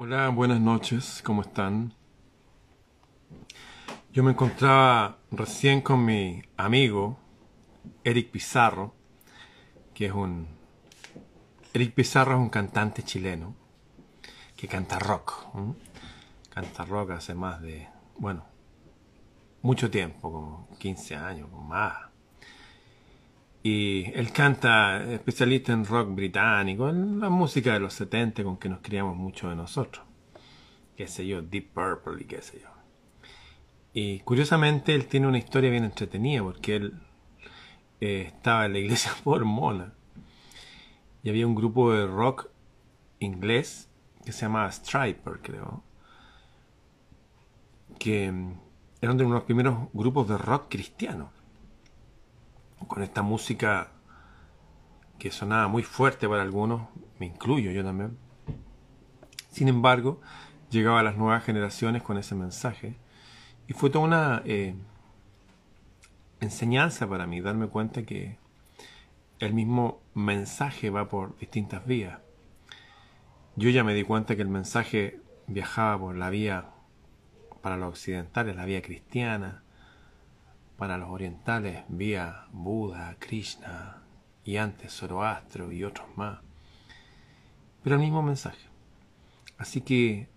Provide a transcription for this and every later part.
Hola, buenas noches, ¿cómo están? Yo me encontraba recién con mi amigo Eric Pizarro, que es un... Eric Pizarro es un cantante chileno que canta rock. Canta rock hace más de, bueno, mucho tiempo, como 15 años, más. Y él canta, especialista en rock británico, en la música de los 70 con que nos criamos mucho de nosotros. Qué sé yo, Deep Purple y qué sé yo. Y curiosamente él tiene una historia bien entretenida porque él eh, estaba en la iglesia mormona y había un grupo de rock inglés que se llamaba Striper, creo, que mm, era uno de los primeros grupos de rock cristiano con esta música que sonaba muy fuerte para algunos, me incluyo yo también. Sin embargo, llegaba a las nuevas generaciones con ese mensaje y fue toda una eh, enseñanza para mí darme cuenta que el mismo mensaje va por distintas vías. Yo ya me di cuenta que el mensaje viajaba por la vía para los occidentales, la vía cristiana, para los orientales vía Buda, Krishna y antes Zoroastro y otros más. Pero el mismo mensaje. Así que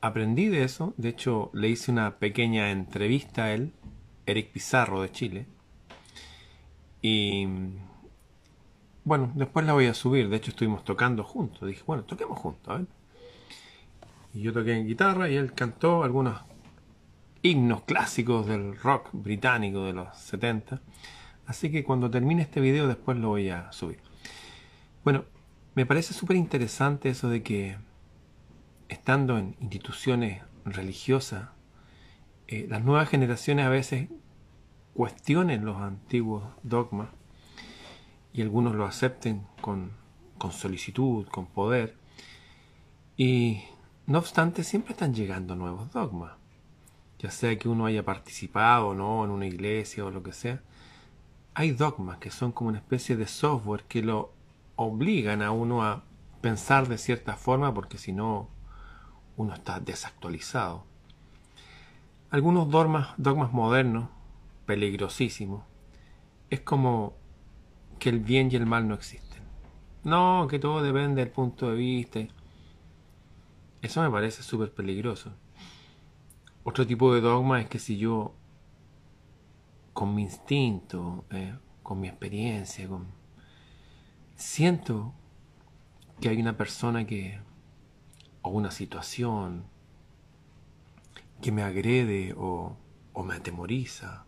aprendí de eso. De hecho, le hice una pequeña entrevista a él, Eric Pizarro de Chile. Y bueno, después la voy a subir. De hecho, estuvimos tocando juntos. Dije, bueno, toquemos juntos. Y yo toqué en guitarra y él cantó algunos himnos clásicos del rock británico de los 70. Así que cuando termine este video después lo voy a subir. Bueno, me parece súper interesante eso de que estando en instituciones religiosas, eh, las nuevas generaciones a veces cuestionen los antiguos dogmas y algunos lo acepten con, con solicitud, con poder. Y no obstante, siempre están llegando nuevos dogmas ya sea que uno haya participado o no en una iglesia o lo que sea, hay dogmas que son como una especie de software que lo obligan a uno a pensar de cierta forma porque si no uno está desactualizado. Algunos dogmas, dogmas modernos, peligrosísimos, es como que el bien y el mal no existen. No, que todo depende del punto de vista. Eso me parece súper peligroso. Otro tipo de dogma es que si yo, con mi instinto, eh, con mi experiencia, con... siento que hay una persona que, o una situación, que me agrede o, o me atemoriza,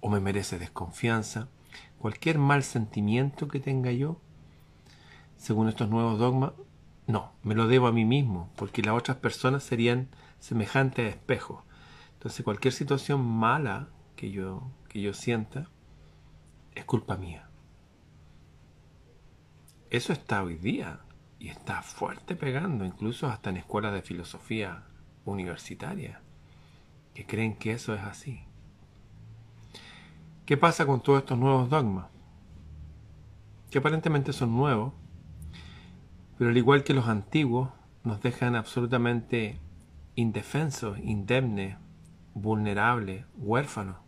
o me merece desconfianza, cualquier mal sentimiento que tenga yo, según estos nuevos dogmas, no, me lo debo a mí mismo, porque las otras personas serían semejante a espejo. Entonces cualquier situación mala que yo, que yo sienta es culpa mía. Eso está hoy día y está fuerte pegando, incluso hasta en escuelas de filosofía universitaria, que creen que eso es así. ¿Qué pasa con todos estos nuevos dogmas? Que aparentemente son nuevos, pero al igual que los antiguos, nos dejan absolutamente indefensos, indemnes, vulnerables, huérfanos,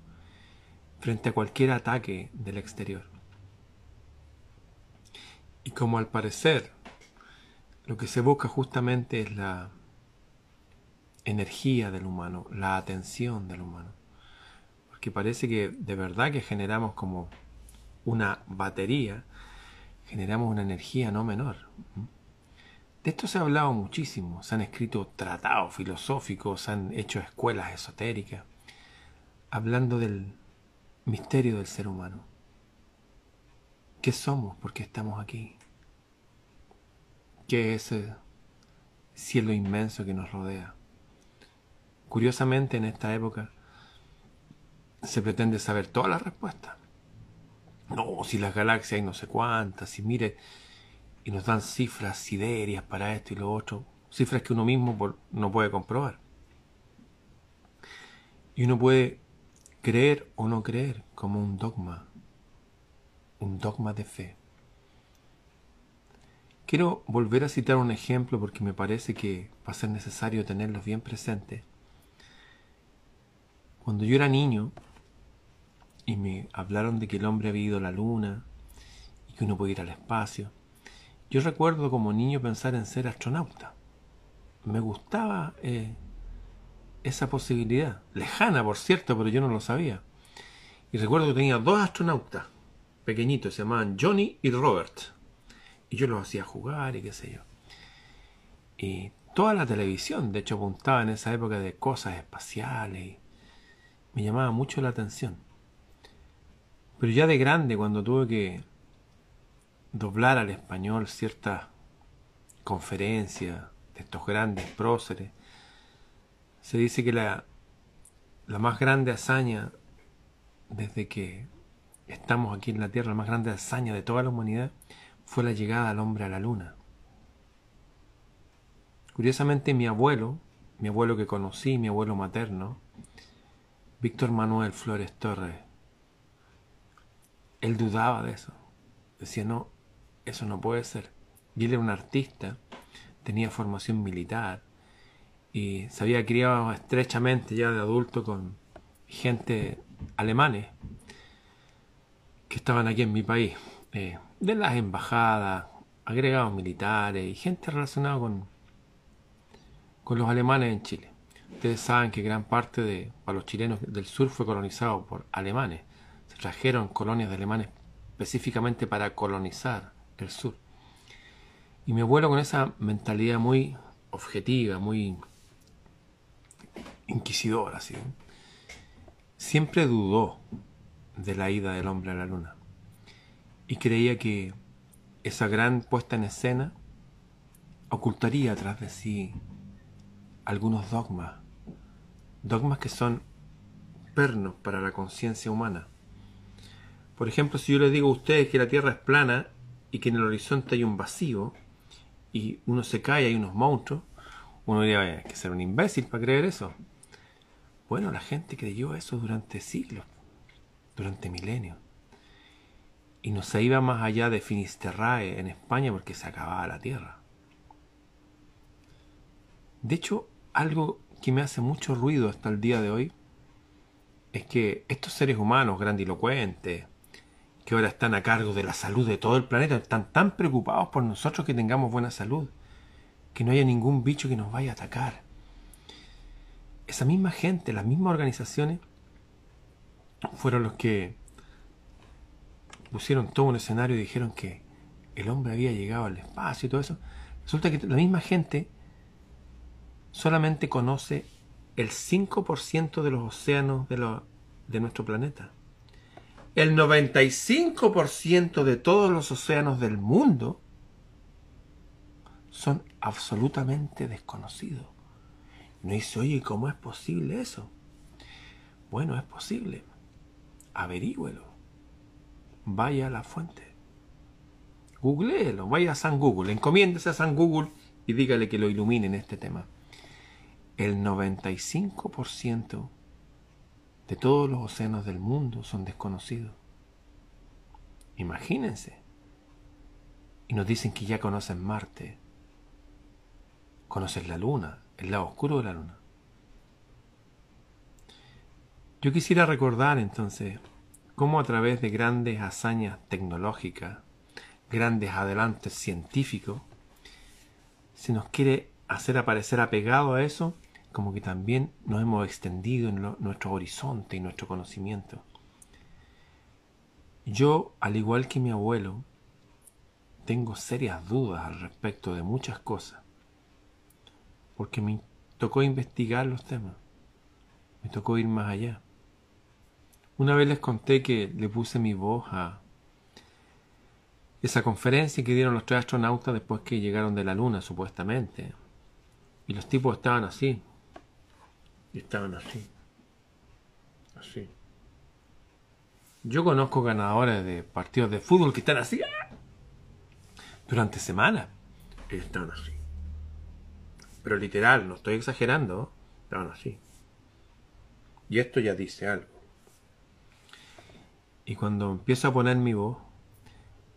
frente a cualquier ataque del exterior. Y como al parecer lo que se busca justamente es la energía del humano, la atención del humano. Porque parece que de verdad que generamos como una batería, generamos una energía no menor. De esto se ha hablado muchísimo, se han escrito tratados filosóficos, se han hecho escuelas esotéricas, hablando del misterio del ser humano. ¿Qué somos? ¿Por qué estamos aquí? ¿Qué es ese cielo inmenso que nos rodea? Curiosamente, en esta época se pretende saber todas las respuestas. No, si las galaxias hay no sé cuántas, si mire, y nos dan cifras siderias para esto y lo otro, cifras que uno mismo no puede comprobar. Y uno puede creer o no creer como un dogma, un dogma de fe, Quiero volver a citar un ejemplo porque me parece que va a ser necesario tenerlos bien presentes. Cuando yo era niño y me hablaron de que el hombre había ido a la luna y que uno podía ir al espacio, yo recuerdo como niño pensar en ser astronauta. Me gustaba eh, esa posibilidad, lejana por cierto, pero yo no lo sabía. Y recuerdo que tenía dos astronautas pequeñitos, se llamaban Johnny y Robert. Y yo los hacía jugar y qué sé yo. Y toda la televisión, de hecho, apuntaba en esa época de cosas espaciales. Y me llamaba mucho la atención. Pero ya de grande, cuando tuve que doblar al español ciertas conferencias de estos grandes próceres, se dice que la, la más grande hazaña desde que estamos aquí en la Tierra, la más grande hazaña de toda la humanidad, fue la llegada del hombre a la luna. Curiosamente mi abuelo, mi abuelo que conocí, mi abuelo materno, Víctor Manuel Flores Torres, él dudaba de eso. Decía, no, eso no puede ser. Y él era un artista, tenía formación militar y se había criado estrechamente ya de adulto con gente alemanes que estaban aquí en mi país. Eh, de las embajadas, agregados militares y gente relacionada con, con los alemanes en Chile. Ustedes saben que gran parte de los chilenos del sur fue colonizado por alemanes. Se trajeron colonias de alemanes específicamente para colonizar el sur. Y mi abuelo con esa mentalidad muy objetiva, muy inquisidora, así, siempre dudó de la ida del hombre a la luna y creía que esa gran puesta en escena ocultaría atrás de sí algunos dogmas, dogmas que son pernos para la conciencia humana. Por ejemplo, si yo les digo a ustedes que la Tierra es plana y que en el horizonte hay un vacío y uno se cae y hay unos monstruos, uno diría, hay que ser un imbécil para creer eso. Bueno, la gente creyó eso durante siglos, durante milenios y no se iba más allá de Finisterrae en España porque se acababa la tierra. De hecho, algo que me hace mucho ruido hasta el día de hoy es que estos seres humanos grandilocuentes, que ahora están a cargo de la salud de todo el planeta, están tan preocupados por nosotros que tengamos buena salud, que no haya ningún bicho que nos vaya a atacar. Esa misma gente, las mismas organizaciones, fueron los que pusieron todo un escenario y dijeron que el hombre había llegado al espacio y todo eso. Resulta que la misma gente solamente conoce el 5% de los océanos de, de nuestro planeta. El 95% de todos los océanos del mundo son absolutamente desconocidos. No dice, oye, ¿cómo es posible eso? Bueno, es posible. Averígüelo vaya a la fuente. Googleelo, vaya a San Google, encomiéndese a San Google y dígale que lo ilumine en este tema. El 95% de todos los océanos del mundo son desconocidos. Imagínense. Y nos dicen que ya conocen Marte, conocen la Luna, el lado oscuro de la Luna. Yo quisiera recordar entonces cómo a través de grandes hazañas tecnológicas, grandes adelantos científicos, se nos quiere hacer aparecer apegado a eso, como que también nos hemos extendido en nuestro horizonte y nuestro conocimiento. Yo, al igual que mi abuelo, tengo serias dudas al respecto de muchas cosas, porque me tocó investigar los temas, me tocó ir más allá. Una vez les conté que le puse mi voz a esa conferencia que dieron los tres astronautas después que llegaron de la Luna, supuestamente. Y los tipos estaban así. Y estaban así. Así. Yo conozco ganadores de partidos de fútbol que están así. ¡ah! Durante semanas. Estaban así. Pero literal, no estoy exagerando. Estaban así. Y esto ya dice algo. Y cuando empiezo a poner mi voz,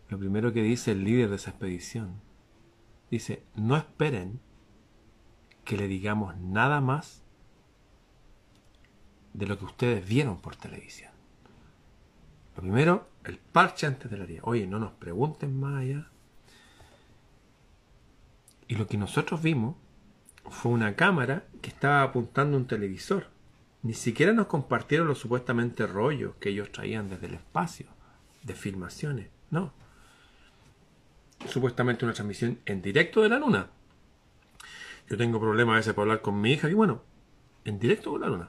lo primero que dice el líder de esa expedición dice, no esperen que le digamos nada más de lo que ustedes vieron por televisión. Lo primero, el parche antes de la día. Oye, no nos pregunten más allá. Y lo que nosotros vimos fue una cámara que estaba apuntando un televisor. Ni siquiera nos compartieron los supuestamente rollos que ellos traían desde el espacio, de filmaciones. No. Supuestamente una transmisión en directo de la luna. Yo tengo problemas a veces para hablar con mi hija y bueno, en directo con la luna.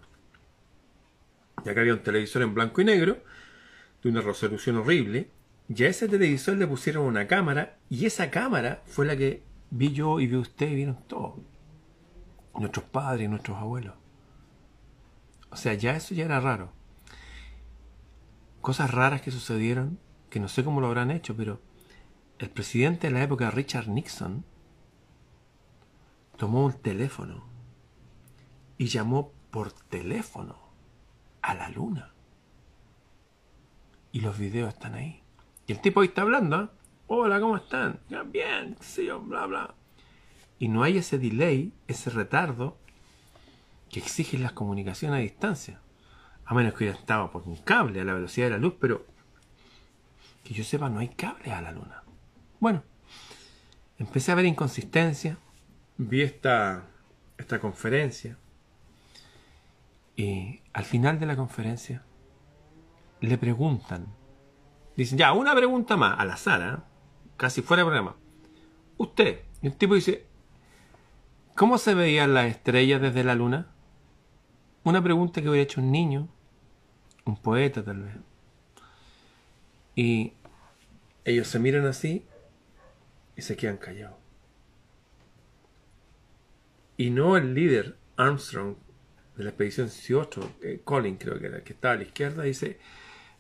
Ya que había un televisor en blanco y negro, de una resolución horrible, y a ese televisor le pusieron una cámara, y esa cámara fue la que vi yo y vi usted y vieron todos. Nuestros padres y nuestros abuelos. O sea, ya eso ya era raro. Cosas raras que sucedieron, que no sé cómo lo habrán hecho, pero el presidente de la época, Richard Nixon, tomó un teléfono y llamó por teléfono a la luna. Y los videos están ahí. Y el tipo ahí está hablando. ¿eh? Hola, ¿cómo están? bien, sí, bla, bla. Y no hay ese delay, ese retardo que exigen las comunicaciones a distancia. A menos que hubiera estado por un cable a la velocidad de la luz, pero que yo sepa, no hay cables a la luna. Bueno, empecé a ver inconsistencia, vi esta, esta conferencia y al final de la conferencia le preguntan, dicen, ya, una pregunta más, a la sala, casi fuera de programa. Usted, y un tipo dice, ¿cómo se veían las estrellas desde la luna? Una pregunta que hubiera hecho un niño, un poeta tal vez. Y ellos se miran así y se quedan callados. Y no el líder, Armstrong, de la expedición 18, eh, Colin creo que era, que estaba a la izquierda, dice,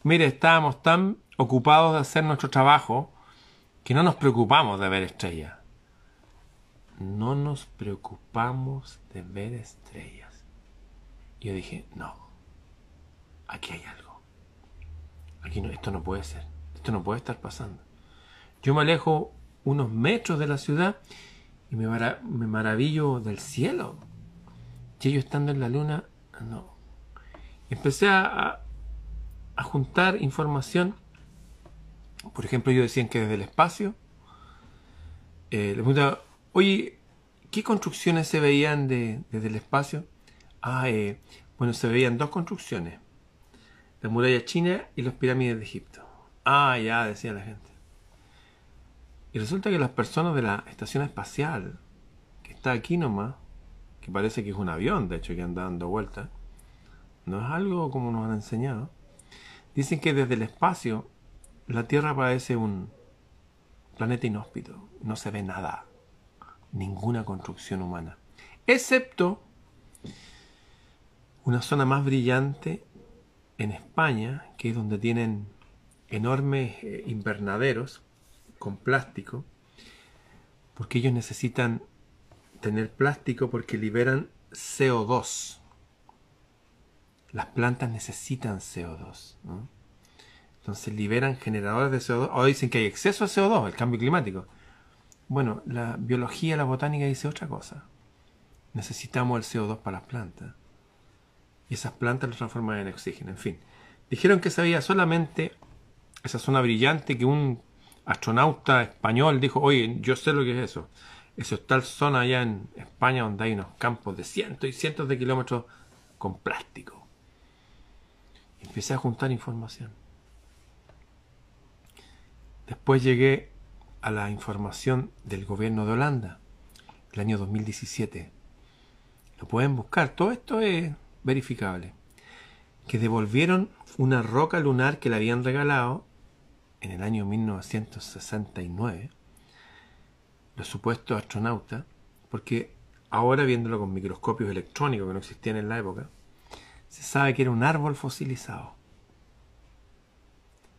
mire, estábamos tan ocupados de hacer nuestro trabajo que no nos preocupamos de ver estrellas. No nos preocupamos de ver estrellas. Y yo dije, no, aquí hay algo. Aquí no, esto no puede ser. Esto no puede estar pasando. Yo me alejo unos metros de la ciudad y me, me maravillo del cielo. Y yo estando en la luna, no. Empecé a, juntar información. Por ejemplo, yo decían que desde el espacio. Eh, le preguntaba, oye, ¿qué construcciones se veían de, desde el espacio? Ah, eh, bueno, se veían dos construcciones. La muralla china y las pirámides de Egipto. Ah, ya, decía la gente. Y resulta que las personas de la estación espacial, que está aquí nomás, que parece que es un avión, de hecho, que anda dando vueltas, no es algo como nos han enseñado, dicen que desde el espacio la Tierra parece un planeta inhóspito, no se ve nada, ninguna construcción humana, excepto una zona más brillante en España, que es donde tienen enormes eh, invernaderos con plástico, porque ellos necesitan tener plástico porque liberan CO2. Las plantas necesitan CO2. Entonces liberan generadores de CO2. O dicen que hay exceso de CO2, el cambio climático. Bueno, la biología, la botánica dice otra cosa. Necesitamos el CO2 para las plantas. Y esas plantas lo transforman en oxígeno. En fin, dijeron que se veía solamente esa zona brillante que un astronauta español dijo, oye, yo sé lo que es eso. Eso es tal zona allá en España donde hay unos campos de cientos y cientos de kilómetros con plástico. empecé a juntar información. Después llegué a la información del gobierno de Holanda, el año 2017. Lo pueden buscar, todo esto es verificable. Que devolvieron una roca lunar que le habían regalado en el año 1969 los supuestos astronautas, porque ahora viéndolo con microscopios electrónicos que no existían en la época, se sabe que era un árbol fosilizado.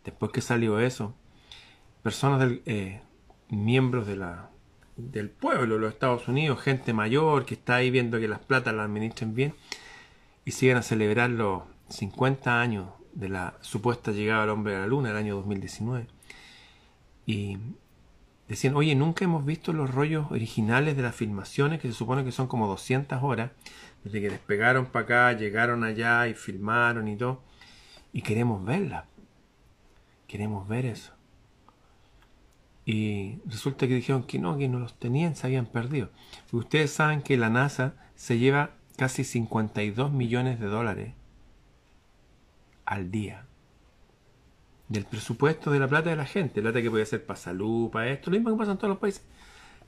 Después que salió eso, personas del, eh, miembros de la, del pueblo de los Estados Unidos, gente mayor que está ahí viendo que las platas las administren bien, y siguen a celebrar los 50 años de la supuesta llegada del hombre a la luna, el año 2019. Y decían, oye, nunca hemos visto los rollos originales de las filmaciones, que se supone que son como 200 horas, desde que despegaron para acá, llegaron allá y filmaron y todo, y queremos verla. Queremos ver eso. Y resulta que dijeron que no, que no los tenían, se habían perdido. ustedes saben que la NASA se lleva casi 52 millones de dólares al día del presupuesto de la plata de la gente, plata que puede ser para salud, para esto, lo mismo que pasa en todos los países,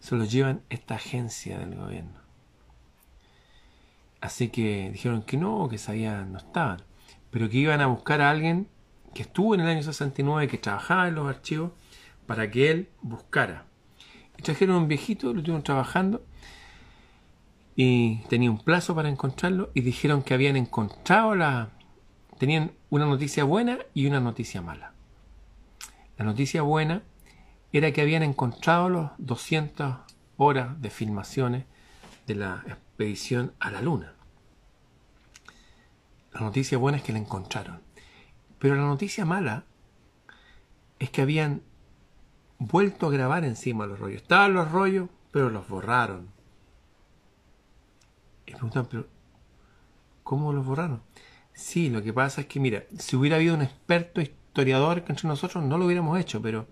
se los llevan esta agencia del gobierno. Así que dijeron que no, que sabían, no estaban, pero que iban a buscar a alguien que estuvo en el año 69, que trabajaba en los archivos, para que él buscara. Y trajeron un viejito, lo tuvieron trabajando, y tenía un plazo para encontrarlo, y dijeron que habían encontrado la, tenían una noticia buena y una noticia mala. La noticia buena era que habían encontrado los 200 horas de filmaciones de la expedición a la Luna. La noticia buena es que la encontraron. Pero la noticia mala es que habían vuelto a grabar encima los rollos. Estaban los rollos, pero los borraron. Y preguntan, pero ¿cómo los borraron? Sí, lo que pasa es que, mira, si hubiera habido un experto historiador entre nosotros, no lo hubiéramos hecho, pero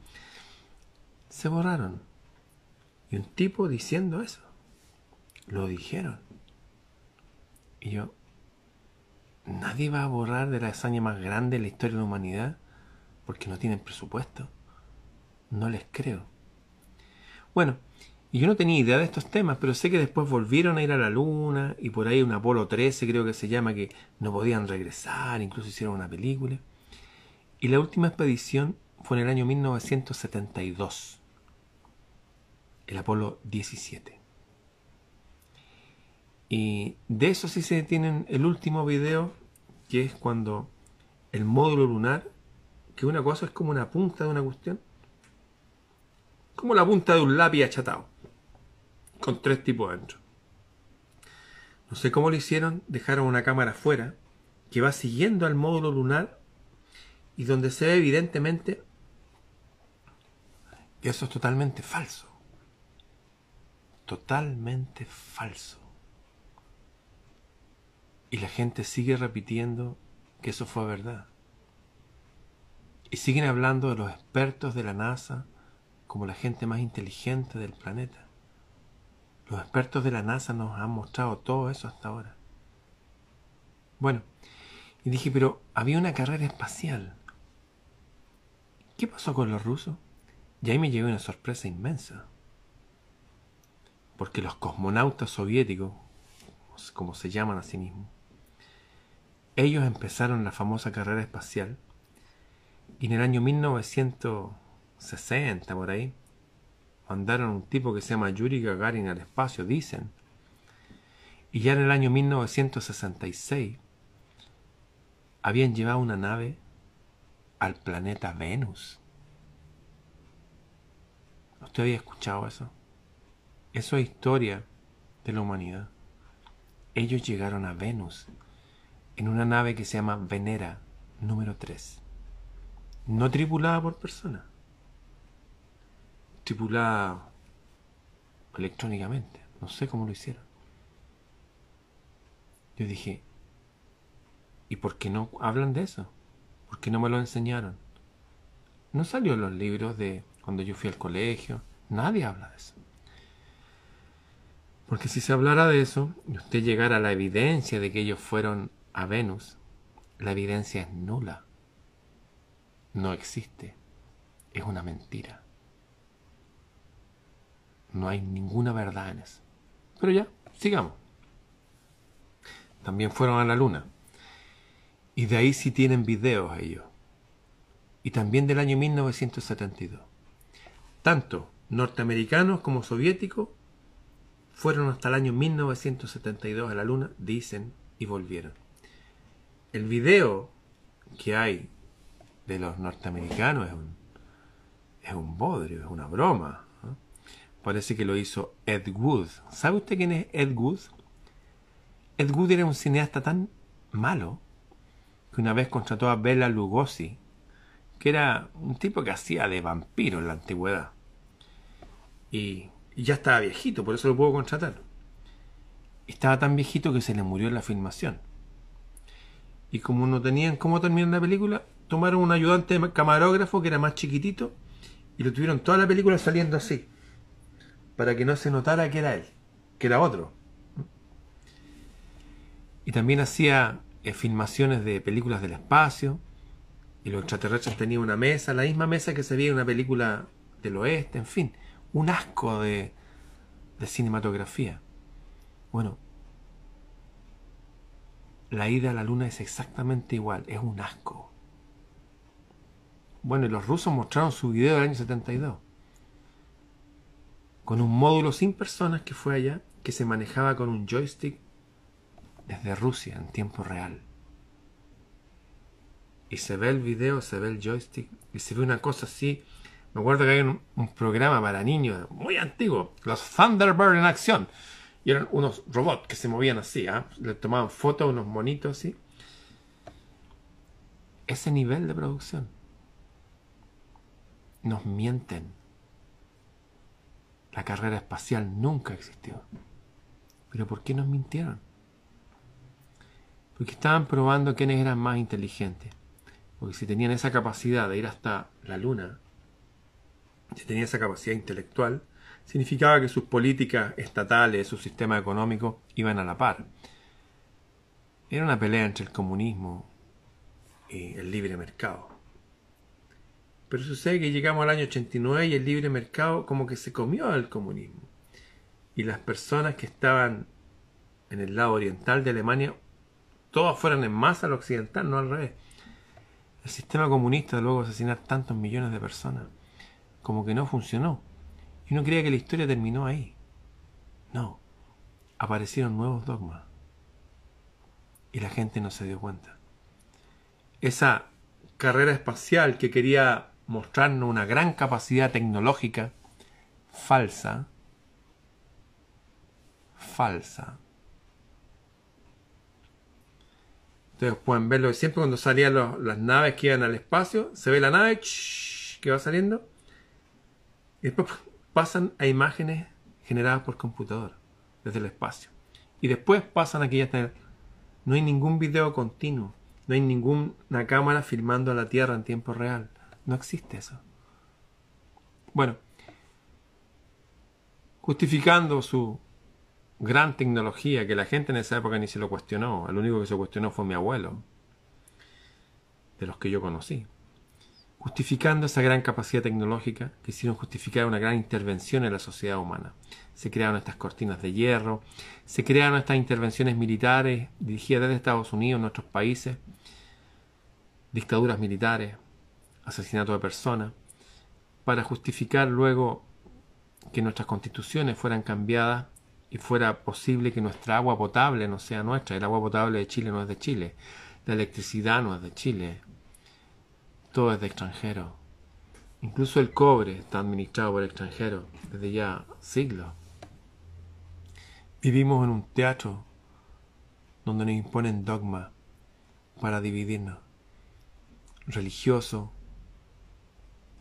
se borraron. Y un tipo diciendo eso. Lo dijeron. Y yo, nadie va a borrar de la hazaña más grande de la historia de la humanidad porque no tienen presupuesto. No les creo. Bueno, y yo no tenía idea de estos temas, pero sé que después volvieron a ir a la Luna y por ahí un Apolo 13 creo que se llama que no podían regresar, incluso hicieron una película. Y la última expedición fue en el año 1972, el Apolo 17. Y de eso sí se tienen el último video, que es cuando el módulo lunar, que una cosa es como una punta de una cuestión, como la punta de un lápiz achatado con tres tipos dentro. No sé cómo lo hicieron, dejaron una cámara afuera que va siguiendo al módulo lunar y donde se ve evidentemente que eso es totalmente falso. Totalmente falso. Y la gente sigue repitiendo que eso fue verdad. Y siguen hablando de los expertos de la NASA como la gente más inteligente del planeta. Los expertos de la NASA nos han mostrado todo eso hasta ahora. Bueno, y dije, pero había una carrera espacial. ¿Qué pasó con los rusos? Y ahí me llegó una sorpresa inmensa. Porque los cosmonautas soviéticos, como se llaman a sí mismos, ellos empezaron la famosa carrera espacial y en el año 1960, por ahí, mandaron un tipo que se llama Yuri Gagarin al espacio, dicen. Y ya en el año 1966 habían llevado una nave al planeta Venus. ¿Usted había escuchado eso? Eso es historia de la humanidad. Ellos llegaron a Venus en una nave que se llama Venera número 3. No tripulada por personas tripulada electrónicamente. No sé cómo lo hicieron. Yo dije, ¿y por qué no hablan de eso? ¿Por qué no me lo enseñaron? No salió en los libros de cuando yo fui al colegio. Nadie habla de eso. Porque si se hablara de eso y usted llegara a la evidencia de que ellos fueron a Venus, la evidencia es nula. No existe. Es una mentira. No hay ninguna verdad en eso. Pero ya, sigamos. También fueron a la luna. Y de ahí sí tienen videos ellos. Y también del año 1972. Tanto norteamericanos como soviéticos fueron hasta el año 1972 a la luna, dicen, y volvieron. El video que hay de los norteamericanos es un, es un bodrio, es una broma. Parece que lo hizo Ed Wood. ¿Sabe usted quién es Ed Wood? Ed Wood era un cineasta tan malo que una vez contrató a Bela Lugosi, que era un tipo que hacía de vampiro en la antigüedad. y, ya estaba viejito, por eso lo puedo contratar. Estaba tan viejito que se le murió en la filmación. Y como no tenían cómo terminar la película, tomaron un ayudante camarógrafo que era más chiquitito y lo tuvieron toda la película saliendo así, para que no se notara que era él, que era otro. Y también hacía eh, filmaciones de películas del espacio, y los extraterrestres tenían una mesa, la misma mesa que se veía en una película del oeste, en fin, un asco de, de cinematografía. Bueno, la ida a la luna es exactamente igual, es un asco. Bueno, y los rusos mostraron su video del año 72, con un módulo sin personas que fue allá, que se manejaba con un joystick desde Rusia en tiempo real y se ve el video, se ve el joystick y se ve una cosa así. Me acuerdo que hay un, programa para niños muy antiguo, los Thunderbird en acción. Y eran unos robots que se movían así, ¿ah? le tomaban fotos a unos monitos así. Ese nivel de producción. Nos mienten. La carrera espacial nunca existió. Pero ¿por qué nos mintieron? Porque estaban probando quiénes eran más inteligentes. Porque si tenían esa capacidad de ir hasta la luna, si tenían esa capacidad intelectual, significaba que sus políticas estatales, su sistema económico iban a la par. Era una pelea entre el comunismo y el libre mercado. Pero sucede que llegamos al año 89 y el libre mercado como que se comió al comunismo. Y las personas que estaban en el lado oriental de Alemania, todas fueron en masa al occidental, no al revés el sistema comunista de luego asesinar tantos millones de personas, como que no funcionó. Y uno creía que la historia terminó ahí. No, aparecieron nuevos dogmas. Y la gente no se dio cuenta. Esa carrera espacial que quería mostrarnos una gran capacidad tecnológica, falsa, falsa, Ustedes pueden verlo siempre cuando salían las naves que iban al espacio, se ve la nave que va saliendo. Y después pasan a imágenes generadas por computador desde el espacio. Y después pasan aquí ya No hay ningún video continuo, no hay ninguna cámara filmando a la Tierra en tiempo real. No existe eso. Bueno, justificando su gran tecnología que la gente en esa época ni se lo cuestionó. El único que se cuestionó fue mi abuelo, de los que yo conocí. Justificando esa gran capacidad tecnológica, quisieron justificar una gran intervención en la sociedad humana. Se crearon estas cortinas de hierro, se crearon estas intervenciones militares dirigidas desde Estados Unidos, nuestros países, dictaduras militares, asesinato de personas, para justificar luego que nuestras constituciones fueran cambiadas y fuera posible que nuestra agua potable no sea nuestra. El agua potable de Chile no es de Chile. La electricidad no es de Chile. Todo es de extranjero. Incluso el cobre está administrado por extranjeros desde ya siglos. Vivimos en un teatro donde nos imponen dogmas para dividirnos. Religioso,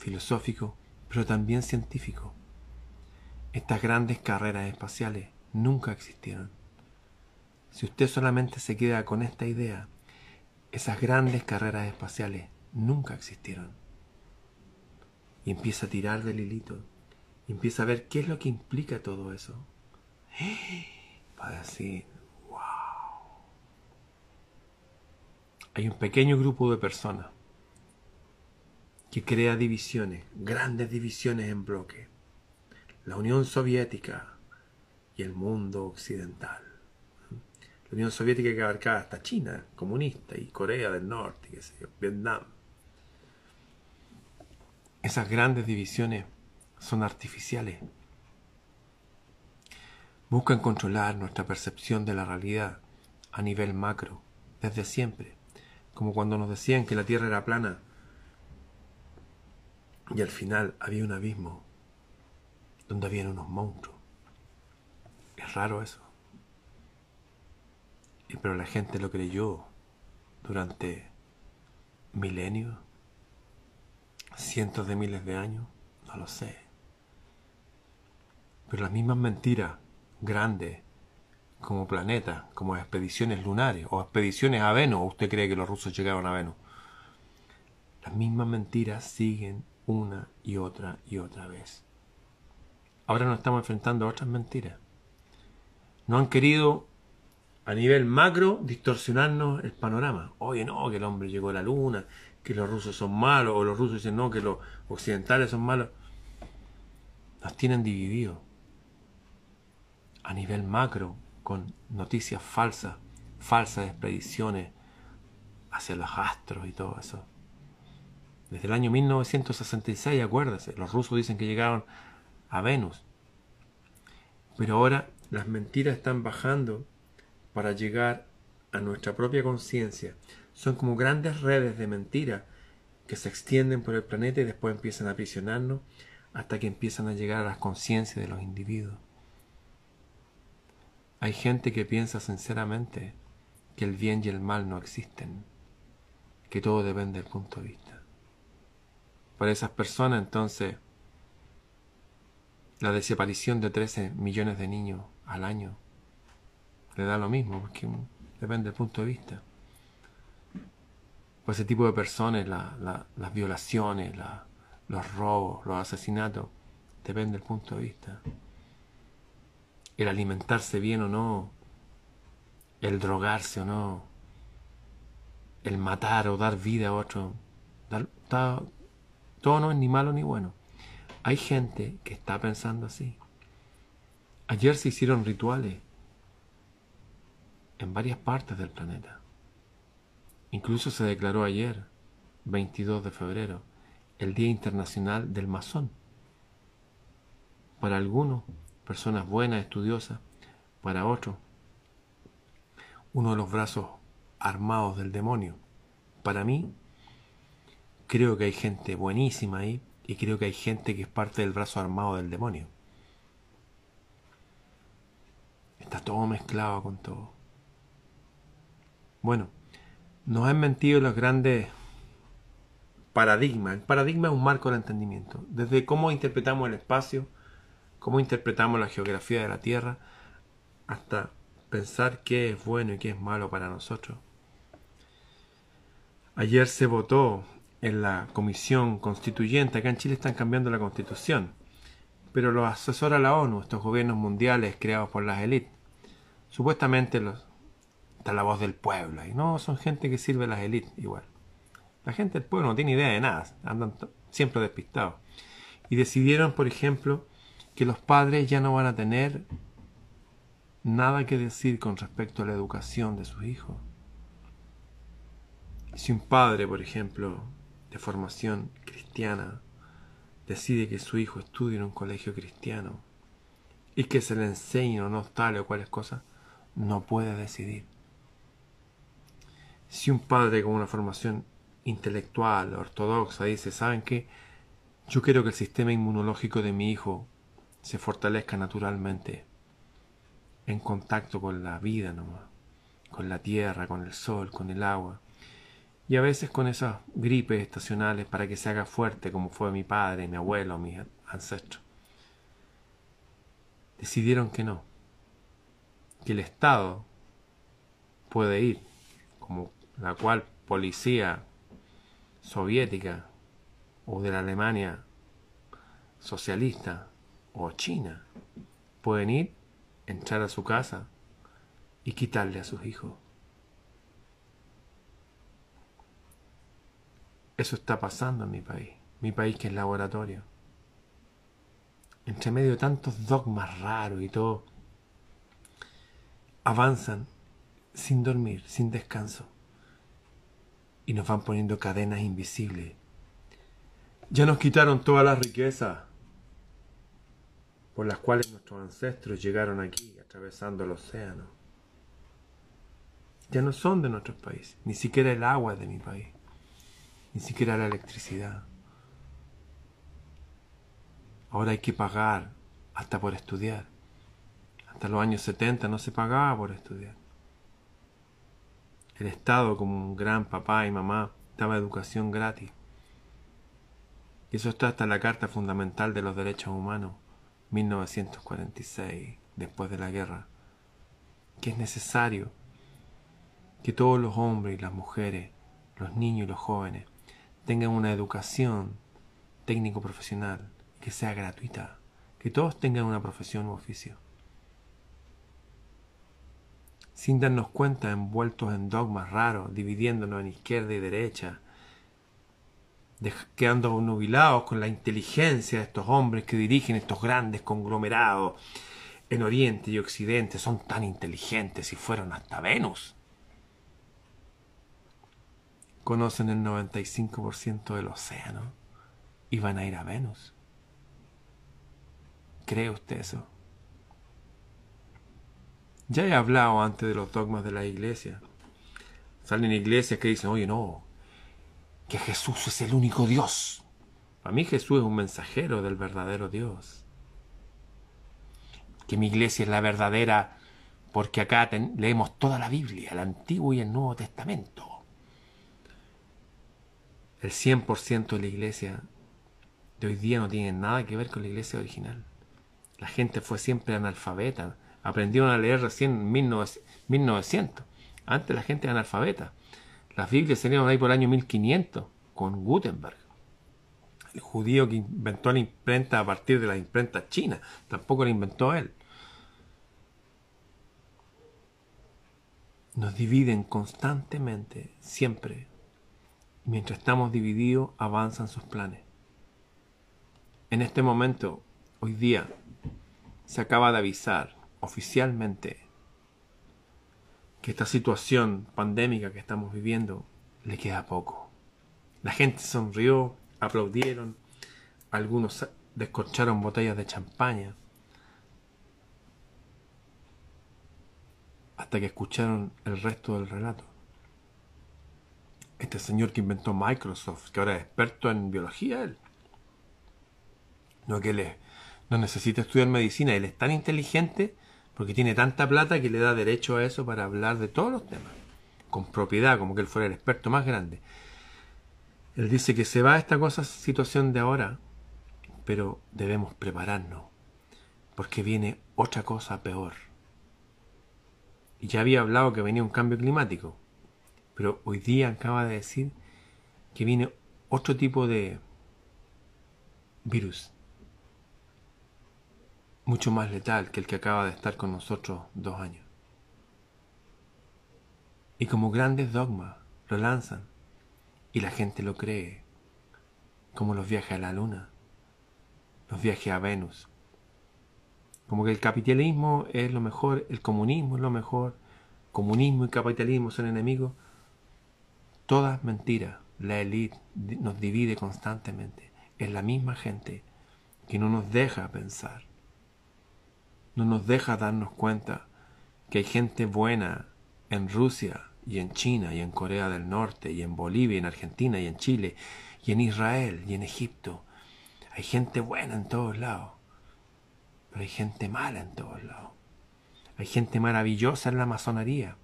filosófico, pero también científico. Estas grandes carreras espaciales nunca existieron. Si usted solamente se queda con esta idea, esas grandes carreras espaciales nunca existieron. Y empieza a tirar del hilito, y empieza a ver qué es lo que implica todo eso. Va a decir, wow. Hay un pequeño grupo de personas que crea divisiones, grandes divisiones en bloque. La Unión Soviética, y el mundo occidental. La Unión Soviética que abarcaba hasta China, comunista, y Corea del Norte, qué sé Vietnam. Esas grandes divisiones son artificiales. Buscan controlar nuestra percepción de la realidad a nivel macro, desde siempre, como cuando nos decían que la Tierra era plana y al final había un abismo donde habían unos monstruos raro eso. Y pero la gente lo creyó durante milenios, cientos de miles de años, no lo sé. Pero las mismas mentiras grandes, como planetas, como expediciones lunares o expediciones a Venus, ¿o usted cree que los rusos llegaron a Venus? Las mismas mentiras siguen una y otra y otra vez. Ahora nos estamos enfrentando a otras mentiras. No han querido a nivel macro distorsionarnos el panorama. Oye, no, que el hombre llegó a la luna, que los rusos son malos, o los rusos dicen no, que los occidentales son malos. Nos tienen divididos. A nivel macro, con noticias falsas, falsas expediciones hacia los astros y todo eso. Desde el año 1966, acuérdese, los rusos dicen que llegaron a Venus. Pero ahora las mentiras están bajando para llegar a nuestra propia conciencia. Son como grandes redes de mentiras que se extienden por el planeta y después empiezan a aprisionarnos hasta que empiezan a llegar a las conciencias de los individuos. Hay gente que piensa sinceramente que el bien y el mal no existen, que todo depende del punto de vista. Para esas personas entonces la desaparición de 13 millones de niños al año le da lo mismo, porque depende del punto de vista. Pues ese tipo de personas, las violaciones, los robos, los asesinatos, depende del punto de vista. El alimentarse bien o no, el drogarse o no, el matar o dar vida a otro, todo no es ni malo ni bueno. Hay gente que está pensando así. Ayer se hicieron rituales en varias partes del planeta. Incluso se declaró ayer, 22 de febrero, el Día Internacional del Masón. Para algunos, personas buenas, estudiosas, para otros, uno de los brazos armados del demonio. Para mí, creo que hay gente buenísima ahí y creo que hay gente que es parte del brazo armado del demonio. Está todo mezclado con todo. Bueno, nos han mentido los grandes paradigmas. El paradigma es un marco del entendimiento. Desde cómo interpretamos el espacio, cómo interpretamos la geografía de la Tierra, hasta pensar qué es bueno y qué es malo para nosotros. Ayer se votó en la comisión constituyente, acá en Chile están cambiando la constitución, pero lo asesora la ONU, estos gobiernos mundiales creados por las élites. Supuestamente los, está la voz del pueblo. Y no, son gente que sirve a las élites igual. La gente del pueblo no tiene idea de nada, andan siempre despistados. Y decidieron, por ejemplo, que los padres ya no van a tener nada que decir con respecto a la educación de sus hijos. Si un padre, por ejemplo, de formación cristiana, decide que su hijo estudie en un colegio cristiano y que se le enseñe o no tal o cuales cosas, no puede decidir. Si un padre con una formación intelectual, ortodoxa, dice, ¿saben qué? Yo quiero que el sistema inmunológico de mi hijo se fortalezca naturalmente, en contacto con la vida nomás, con la tierra, con el sol, con el agua, y a veces con esas gripes estacionales para que se haga fuerte como fue mi padre, mi abuelo, mis ancestros. Decidieron que no, que el Estado puede ir como la cual policía soviética o de la Alemania socialista o China pueden ir, entrar a su casa y quitarle a sus hijos. Eso está pasando en mi país, mi país que es laboratorio. Entre medio de tantos dogmas raros y todo, avanzan sin dormir, sin descanso y nos van poniendo cadenas invisibles. Ya nos quitaron todas las riquezas por las cuales nuestros ancestros llegaron aquí, atravesando el océano. Ya no son de nuestros países, ni siquiera el agua de mi país, ni siquiera la electricidad. Ahora hay que pagar hasta por estudiar. Hasta los años 70 no se pagaba por estudiar. El Estado, como un gran papá y mamá, daba educación gratis. Y eso está hasta la Carta Fundamental de los Derechos Humanos. 1946, después de la guerra, que es necesario que todos los hombres y las mujeres, los niños y los jóvenes, tengan una educación técnico-profesional que sea gratuita, que todos tengan una profesión u oficio. Sin darnos cuenta, envueltos en dogmas raros, dividiéndonos en izquierda y derecha, quedando nubilados con la inteligencia de estos hombres que dirigen estos grandes conglomerados en Oriente y Occidente. Son tan inteligentes y fueron hasta Venus. Conocen el 95% del océano y van a ir a Venus. ¿Cree usted eso? Ya he hablado antes de los dogmas de la iglesia. Salen iglesias que dicen, oye, no, que Jesús es el único Dios. Para mí Jesús es un mensajero del verdadero Dios. Que mi iglesia es la verdadera porque acá leemos toda la Biblia, el Antiguo y el Nuevo Testamento. El 100% de la iglesia de hoy día no tiene nada que ver con la iglesia original. La gente fue siempre analfabeta. Aprendieron a leer recién en 1900. Antes la gente era analfabeta. Las Biblias salieron ahí por el año 1500 con Gutenberg, el judío que inventó la imprenta a partir de la imprenta china. Tampoco la inventó él. Nos dividen constantemente, siempre. Mientras estamos divididos, avanzan sus planes. En este momento, hoy día, se acaba de avisar oficialmente que esta situación pandémica que estamos viviendo le queda poco. La gente sonrió, aplaudieron, algunos descorcharon botellas de champaña, hasta que escucharon el resto del relato. Este señor que inventó Microsoft, que ahora es experto en biología, él. No que él no necesita estudiar medicina, él es tan inteligente porque tiene tanta plata que le da derecho a eso para hablar de todos los temas, con propiedad, como que él fuera el experto más grande. Él dice que se va a esta cosa, situación de ahora, pero debemos prepararnos, porque viene otra cosa peor. Y ya había hablado que venía un cambio climático, pero hoy día acaba de decir que viene otro tipo de virus mucho más letal que el que acaba de estar con nosotros dos años. Y como grandes dogmas lo lanzan y la gente lo cree, como los viajes a la luna, los viajes a Venus, como que el capitalismo es lo mejor, el comunismo es lo mejor, comunismo y capitalismo son enemigos, todas mentiras, la élite nos divide constantemente, es la misma gente que no nos deja pensar no nos deja darnos cuenta que hay gente buena en Rusia y en China y en Corea del Norte y en Bolivia y en Argentina y en Chile y en Israel y en Egipto. Hay gente buena en todos lados, pero hay gente mala en todos lados. Hay gente maravillosa en la masonería,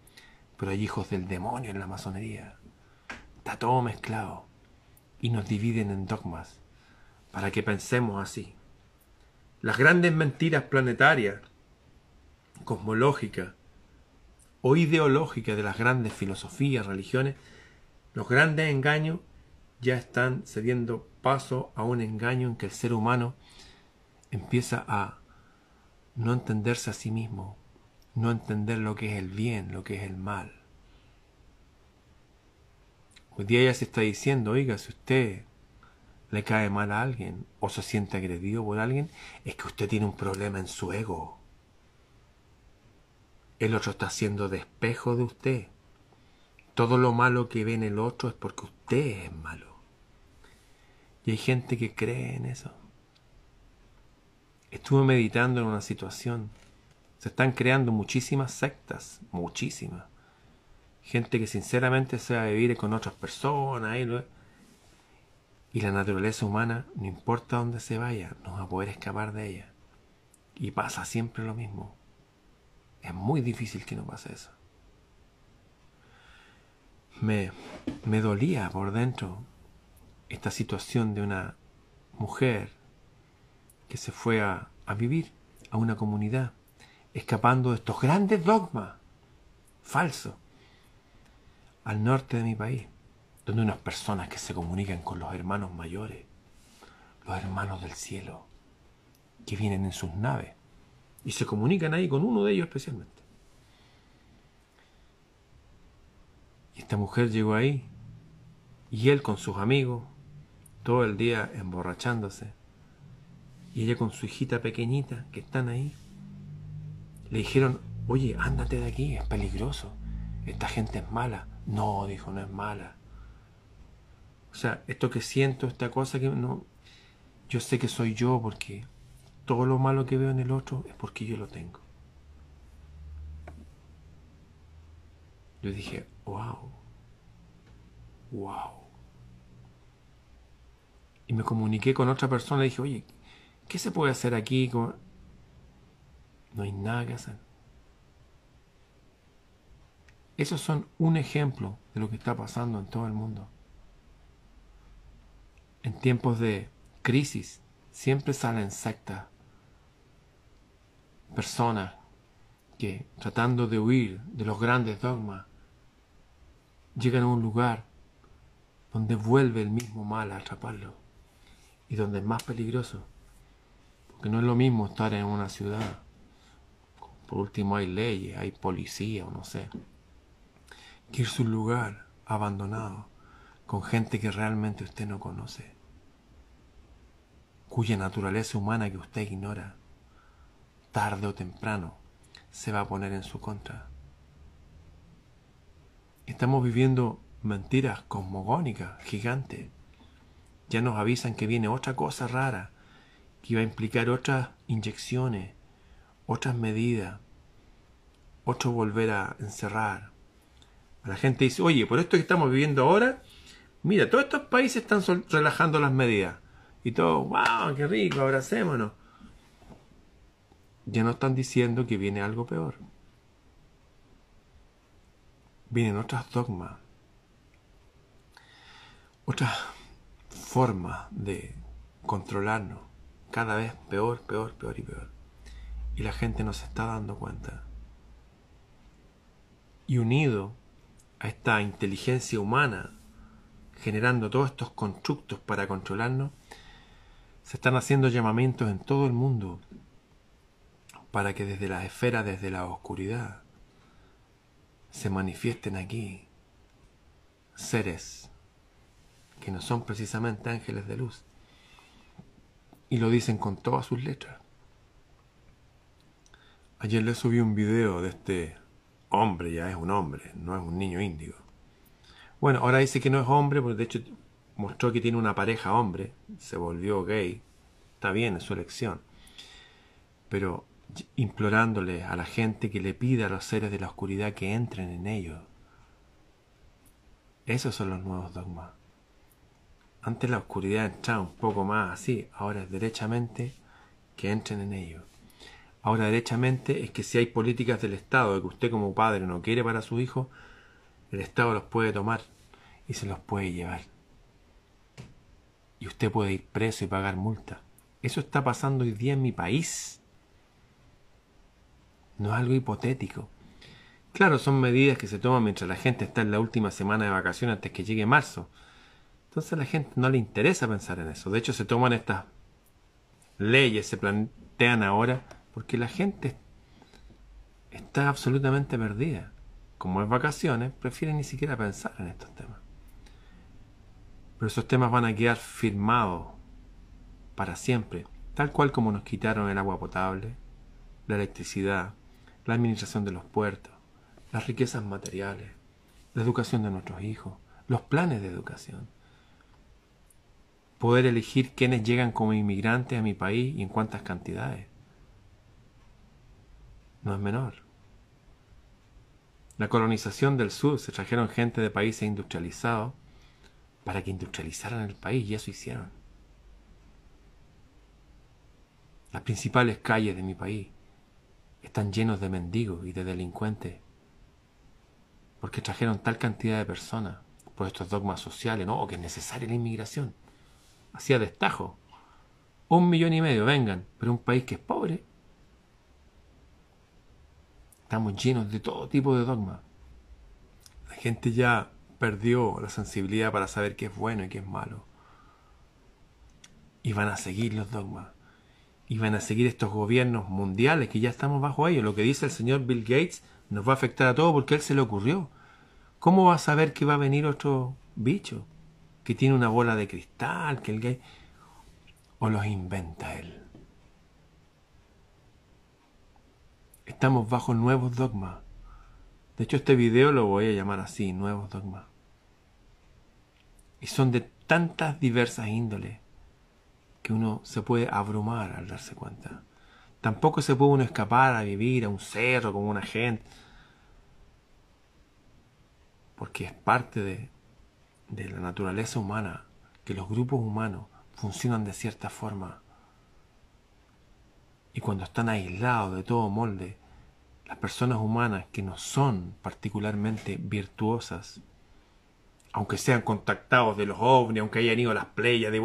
pero hay hijos del demonio en la masonería. Está todo mezclado y nos dividen en dogmas para que pensemos así. Las grandes mentiras planetarias, cosmológicas o ideológicas de las grandes filosofías, religiones, los grandes engaños ya están cediendo paso a un engaño en que el ser humano empieza a no entenderse a sí mismo, no entender lo que es el bien, lo que es el mal. Hoy día ya se está diciendo, oiga, si usted le cae mal a alguien o se siente agredido por alguien, es que usted tiene un problema en su ego. El otro está haciendo despejo de usted. Todo lo malo que ve en el otro es porque usted es malo. Y hay gente que cree en eso. Estuve meditando en una situación. Se están creando muchísimas sectas, muchísimas. Gente que sinceramente se va a vivir con otras personas. Y y la naturaleza humana, no importa dónde se vaya, no va a poder escapar de ella. Y pasa siempre lo mismo. Es muy difícil que no pase eso. Me, me dolía por dentro esta situación de una mujer que se fue a, a vivir a una comunidad, escapando de estos grandes dogmas falsos, al norte de mi país, donde unas personas que se comunican con los hermanos mayores, los hermanos del cielo, que vienen en sus naves y se comunican ahí con uno de ellos especialmente. Y esta mujer llegó ahí y él con sus amigos, todo el día emborrachándose, y ella con su hijita pequeñita que están ahí, le dijeron, oye, ándate de aquí, es peligroso, esta gente es mala. No, dijo, no es mala. O sea, esto que siento, esta cosa que no, yo sé que soy yo porque todo lo malo que veo en el otro es porque yo lo tengo. Yo dije, wow, wow. Y me comuniqué con otra persona y dije, oye, ¿qué se puede hacer aquí? No hay nada que hacer. Esos son un ejemplo de lo que está pasando en todo el mundo. En tiempos de crisis siempre salen sectas, personas que tratando de huir de los grandes dogmas, llegan a un lugar donde vuelve el mismo mal a atraparlo y donde es más peligroso. Porque no es lo mismo estar en una ciudad. Por último hay leyes, hay policía o no sé. Que irse a un lugar abandonado con gente que realmente usted no conoce. Cuya naturaleza humana que usted ignora. Tarde o temprano se va a poner en su contra. Estamos viviendo mentiras cosmogónicas, gigantes ya nos avisan que viene otra cosa rara, que va a implicar otras inyecciones, otras medidas, otro volver a encerrar. La gente dice, oye, por esto que estamos viviendo ahora, mira, todos estos países están relajando las medidas. Y todos, wow, qué rico, abracémonos. Ya no están diciendo que viene algo peor. Vienen otras dogmas, otras forma de controlarnos cada vez peor, peor, peor y peor. Y la gente no se está dando cuenta. Y unido a esta inteligencia humana generando todos estos constructos para controlarnos, se están haciendo llamamientos en todo el mundo para que desde las esferas, desde la oscuridad, se manifiesten aquí seres que no son precisamente ángeles de luz. Y lo dicen con todas sus letras. Ayer le subí un video de este hombre, ya es un hombre, no es un niño índigo. Bueno, ahora dice que no es hombre, porque de hecho mostró que tiene una pareja hombre, se volvió gay. Está bien, es su elección. Pero implorándole a la gente que le pida a los seres de la oscuridad que entren en ellos. Esos son los nuevos dogmas. Antes la oscuridad entraba un poco más así, ahora es derechamente que entren en ello. Ahora derechamente es que si hay políticas del Estado de que usted como padre no quiere para su hijo, el Estado los puede tomar y se los puede llevar. Y usted puede ir preso y pagar multa. Eso está pasando hoy día en mi país. No es algo hipotético. Claro, son medidas que se toman mientras la gente está en la última semana de vacaciones antes que llegue marzo. Entonces a la gente no le interesa pensar en eso. De hecho, se toman estas leyes, se plantean ahora, porque la gente está absolutamente perdida. Como es vacaciones, prefieren ni siquiera pensar en estos temas. Pero esos temas van a quedar firmados para siempre, tal cual como nos quitaron el agua potable, la electricidad, la administración de los puertos, las riquezas materiales, la educación de nuestros hijos, los planes de educación poder elegir quiénes llegan como inmigrantes a mi país y en cuántas cantidades. No es menor. La colonización del sur se trajeron gente de países industrializados para que industrializaran el país y eso hicieron. Las principales calles de mi país están llenos de mendigos y de delincuentes porque trajeron tal cantidad de personas por estos dogmas sociales, ¿no? O que es necesaria la inmigración hacía destajo. Un millón y medio, vengan, pero un país que es pobre. Estamos llenos de todo tipo de dogmas. La gente ya perdió la sensibilidad para saber qué es bueno y qué es malo. Y van a seguir los dogmas. Y van a seguir estos gobiernos mundiales que ya estamos bajo ellos. Lo que dice el señor Bill Gates nos va a afectar a todos porque él se le ocurrió. ¿Cómo va a saber que va a venir otro bicho? Que tiene una bola de cristal, que el gay... ¿O los inventa él? Estamos bajo nuevos dogmas. De hecho, este video lo voy a llamar así, nuevos dogmas. Y son de tantas diversas índoles que uno se puede abrumar al darse cuenta. Tampoco se puede uno escapar a vivir a un cerro como una gente. Porque es parte de, de la naturaleza humana que los grupos humanos funcionan de cierta forma. Y cuando están aislados de todo molde, las personas humanas que no son particularmente virtuosas, aunque sean contactados de los ovnis, aunque hayan ido a las playas, de...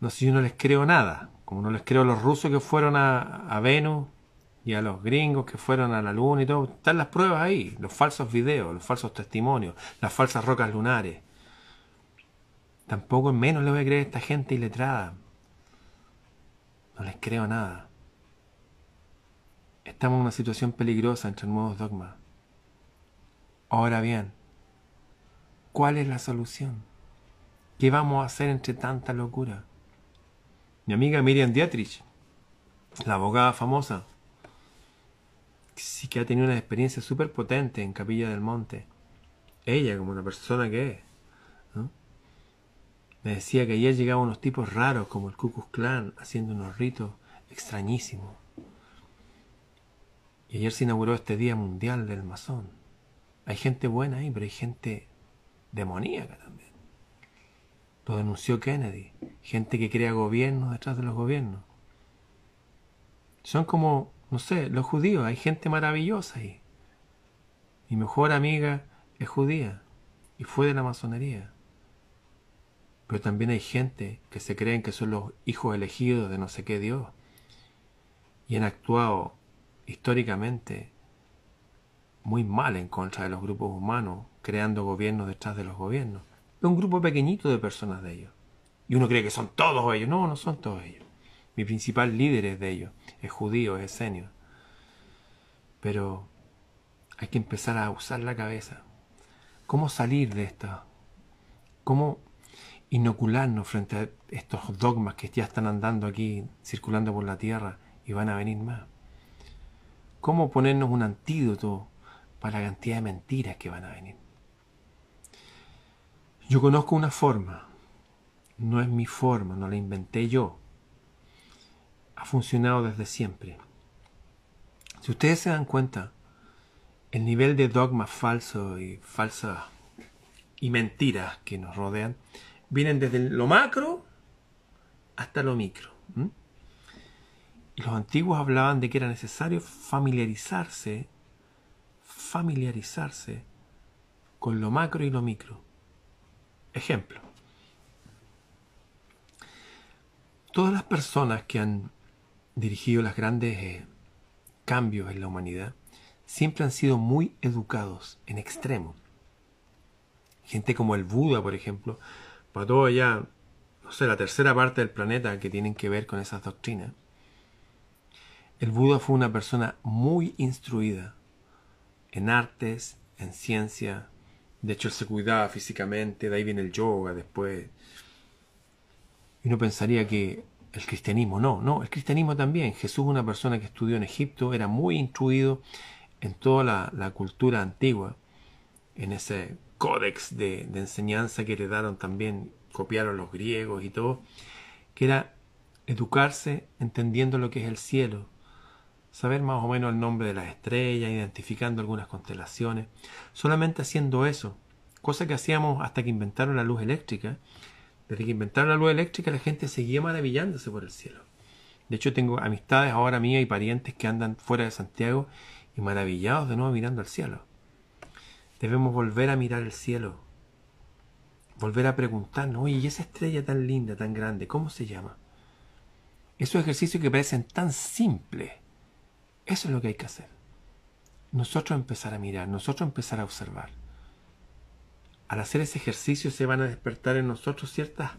no sé, yo no les creo nada, como no les creo a los rusos que fueron a, a Venus y a los gringos que fueron a la luna y todo, están las pruebas ahí, los falsos videos, los falsos testimonios, las falsas rocas lunares. Tampoco menos le voy a creer a esta gente iletrada. No les creo nada. Estamos en una situación peligrosa entre nuevos dogmas. Ahora bien, ¿cuál es la solución? ¿Qué vamos a hacer entre tanta locura? Mi amiga Miriam Dietrich, la abogada famosa, sí que ha tenido una experiencia súper potente en Capilla del Monte. Ella, como una persona que es, me decía que ayer llegaban unos tipos raros como el Ku Klux Klan haciendo unos ritos extrañísimos. Ayer se inauguró este Día Mundial del Masón. Hay gente buena ahí, pero hay gente demoníaca también. Lo denunció Kennedy. Gente que crea gobiernos detrás de los gobiernos. Son como, no sé, los judíos. Hay gente maravillosa ahí. Mi mejor amiga es judía y fue de la masonería. Pero también hay gente que se creen que son los hijos elegidos de no sé qué Dios y han actuado históricamente muy mal en contra de los grupos humanos, creando gobiernos detrás de los gobiernos. Es un grupo pequeñito de personas de ellos. Y uno cree que son todos ellos. No, no son todos ellos. Mi principal líder es de ellos. Es judío, es esenio. Pero hay que empezar a usar la cabeza. ¿Cómo salir de esto? ¿Cómo inocularnos frente a estos dogmas que ya están andando aquí, circulando por la tierra y van a venir más? Cómo ponernos un antídoto para la cantidad de mentiras que van a venir. Yo conozco una forma, no es mi forma, no la inventé yo. Ha funcionado desde siempre. Si ustedes se dan cuenta, el nivel de dogmas falsos y falsas y mentiras que nos rodean vienen desde lo macro hasta lo micro. Y los antiguos hablaban de que era necesario familiarizarse, familiarizarse con lo macro y lo micro. Ejemplo. Todas las personas que han dirigido los grandes eh, cambios en la humanidad siempre han sido muy educados en extremo. Gente como el Buda, por ejemplo, para todo ya, no sé, la tercera parte del planeta que tienen que ver con esas doctrinas el Buda fue una persona muy instruida en artes, en ciencia. De hecho, él se cuidaba físicamente, de ahí viene el yoga después. Y uno pensaría que el cristianismo, no, no, el cristianismo también. Jesús, una persona que estudió en Egipto, era muy instruido en toda la, cultura antigua, en ese códex de, de enseñanza que heredaron también, copiaron los griegos y todo, que era educarse entendiendo lo que es el cielo, saber más o menos el nombre de las estrellas, identificando algunas constelaciones, solamente haciendo eso, cosa que hacíamos hasta que inventaron la luz eléctrica. Desde que inventaron la luz eléctrica la gente seguía maravillándose por el cielo. De hecho tengo amistades ahora mías y parientes que andan fuera de Santiago y maravillados de nuevo mirando al cielo. Debemos volver a mirar el cielo. volver a preguntarnos, oye, ¿y esa estrella tan linda, tan grande, cómo se llama? Esos ejercicios que parecen tan simples, eso es lo que hay que hacer. Nosotros empezar a mirar, nosotros empezar a observar. Al hacer ese ejercicio se van a despertar en nosotros ciertas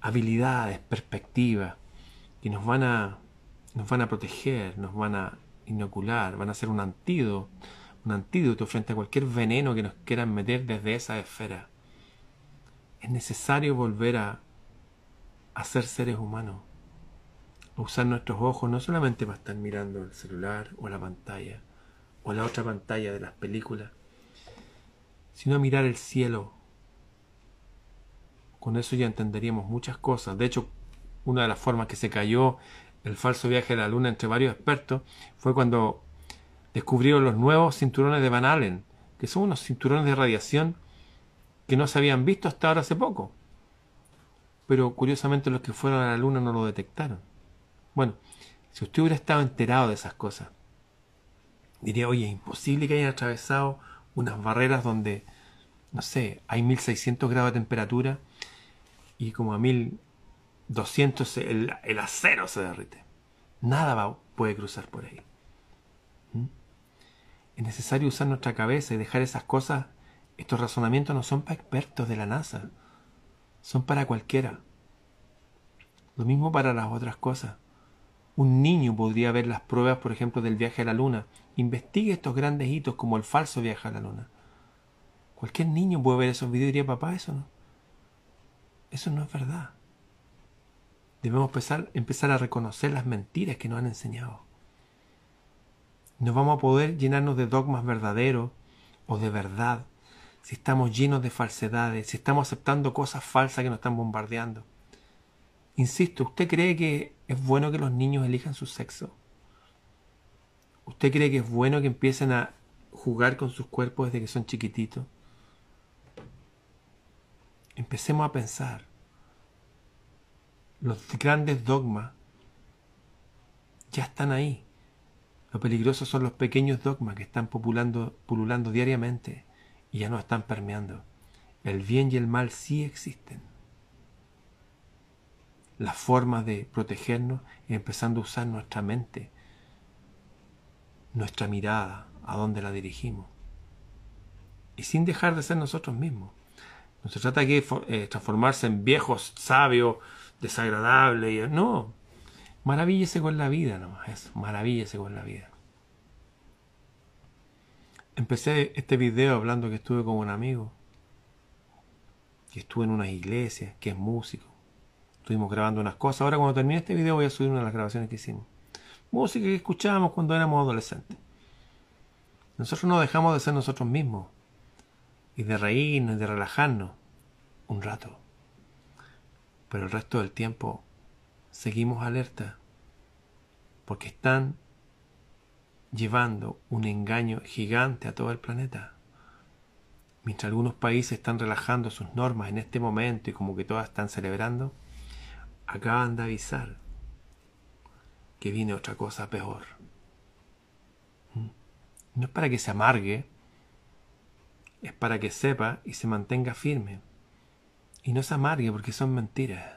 habilidades, perspectivas, que nos van a, nos van a proteger, nos van a inocular, van a ser un antídoto, un antídoto frente a cualquier veneno que nos quieran meter desde esa esfera. Es necesario volver a, a ser seres humanos, usar nuestros ojos no solamente para estar mirando el celular o la pantalla o la otra pantalla de las películas, sino mirar el cielo. Con eso ya entenderíamos muchas cosas. De hecho, una de las formas que se cayó el falso viaje a la Luna entre varios expertos fue cuando descubrieron los nuevos cinturones de Van Allen, que son unos cinturones de radiación que no se habían visto hasta ahora hace poco. Pero curiosamente los que fueron a la Luna no lo detectaron. Bueno, si usted hubiera estado enterado de esas cosas, diría, oye, es imposible que hayan atravesado unas barreras donde, no sé, hay 1600 grados de temperatura y como a 1000 200 el, el acero se derrite. Nada va, puede cruzar por ahí. ¿Mm? Es necesario usar nuestra cabeza y dejar esas cosas. Estos razonamientos no son para expertos de la NASA. Son para cualquiera. Lo mismo para las otras cosas. Un niño podría ver las pruebas, por ejemplo, del viaje a la Luna. Investigue estos grandes hitos como el falso viaje a la Luna. Cualquier niño puede ver esos videos y diría, papá, eso no. Eso no es verdad. Debemos empezar, empezar a reconocer las mentiras que nos han enseñado. No vamos a poder llenarnos de dogmas verdaderos o de verdad si estamos llenos de falsedades, si estamos aceptando cosas falsas que nos están bombardeando. Insisto, ¿usted cree que es bueno que los niños elijan su sexo? ¿Usted cree que es bueno que empiecen a jugar con sus cuerpos desde que son chiquititos? Empecemos a pensar los grandes dogmas ya están ahí. Lo peligroso son los pequeños dogmas que están populando, pululando diariamente y ya no están permeando. El bien y el mal sí existen. La forma de protegernos es empezando a usar nuestra mente, nuestra mirada, a dónde la dirigimos. Y sin dejar de ser nosotros mismos. No se trata de eh, transformarse en viejos sabios desagradable. Y, no, maravíllese con la vida nomás, eso, maravíllese con la vida. Empecé este video hablando que estuve con un amigo, que estuve en una iglesia, que es músico. Estuvimos grabando unas cosas. Ahora cuando termine este video voy a subir una de las grabaciones que hicimos. Música que escuchábamos cuando éramos adolescentes. Nosotros no dejamos de ser nosotros mismos y de reírnos y de relajarnos un rato pero el resto del tiempo seguimos alerta porque están llevando un engaño gigante a todo el planeta. Mientras algunos países están relajando sus normas en este momento y como que todas están celebrando, acaban de avisar que viene otra cosa peor. ¿Mm? No es para que se amargue, es para que sepa y se mantenga firme. Y no se amargue porque son mentiras.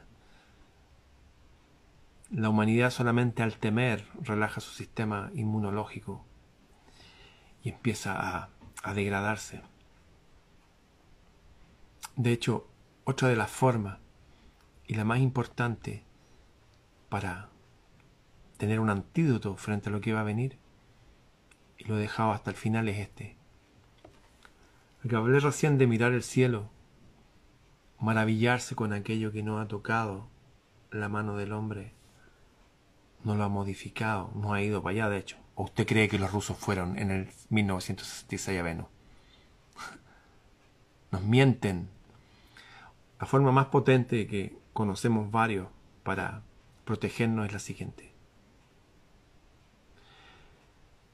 La humanidad solamente al temer relaja su sistema inmunológico y empieza a, a degradarse. De hecho, otra de las formas y la más importante para tener un antídoto frente a lo que va a venir, y lo he dejado hasta el final, es este. que hablé recién de mirar el cielo maravillarse con aquello que no ha tocado la mano del hombre, no lo ha modificado, no ha ido para allá, de hecho. ¿O usted cree que los rusos fueron en el 1966 a Venus? Nos mienten. La forma más potente que conocemos varios para protegernos es la siguiente.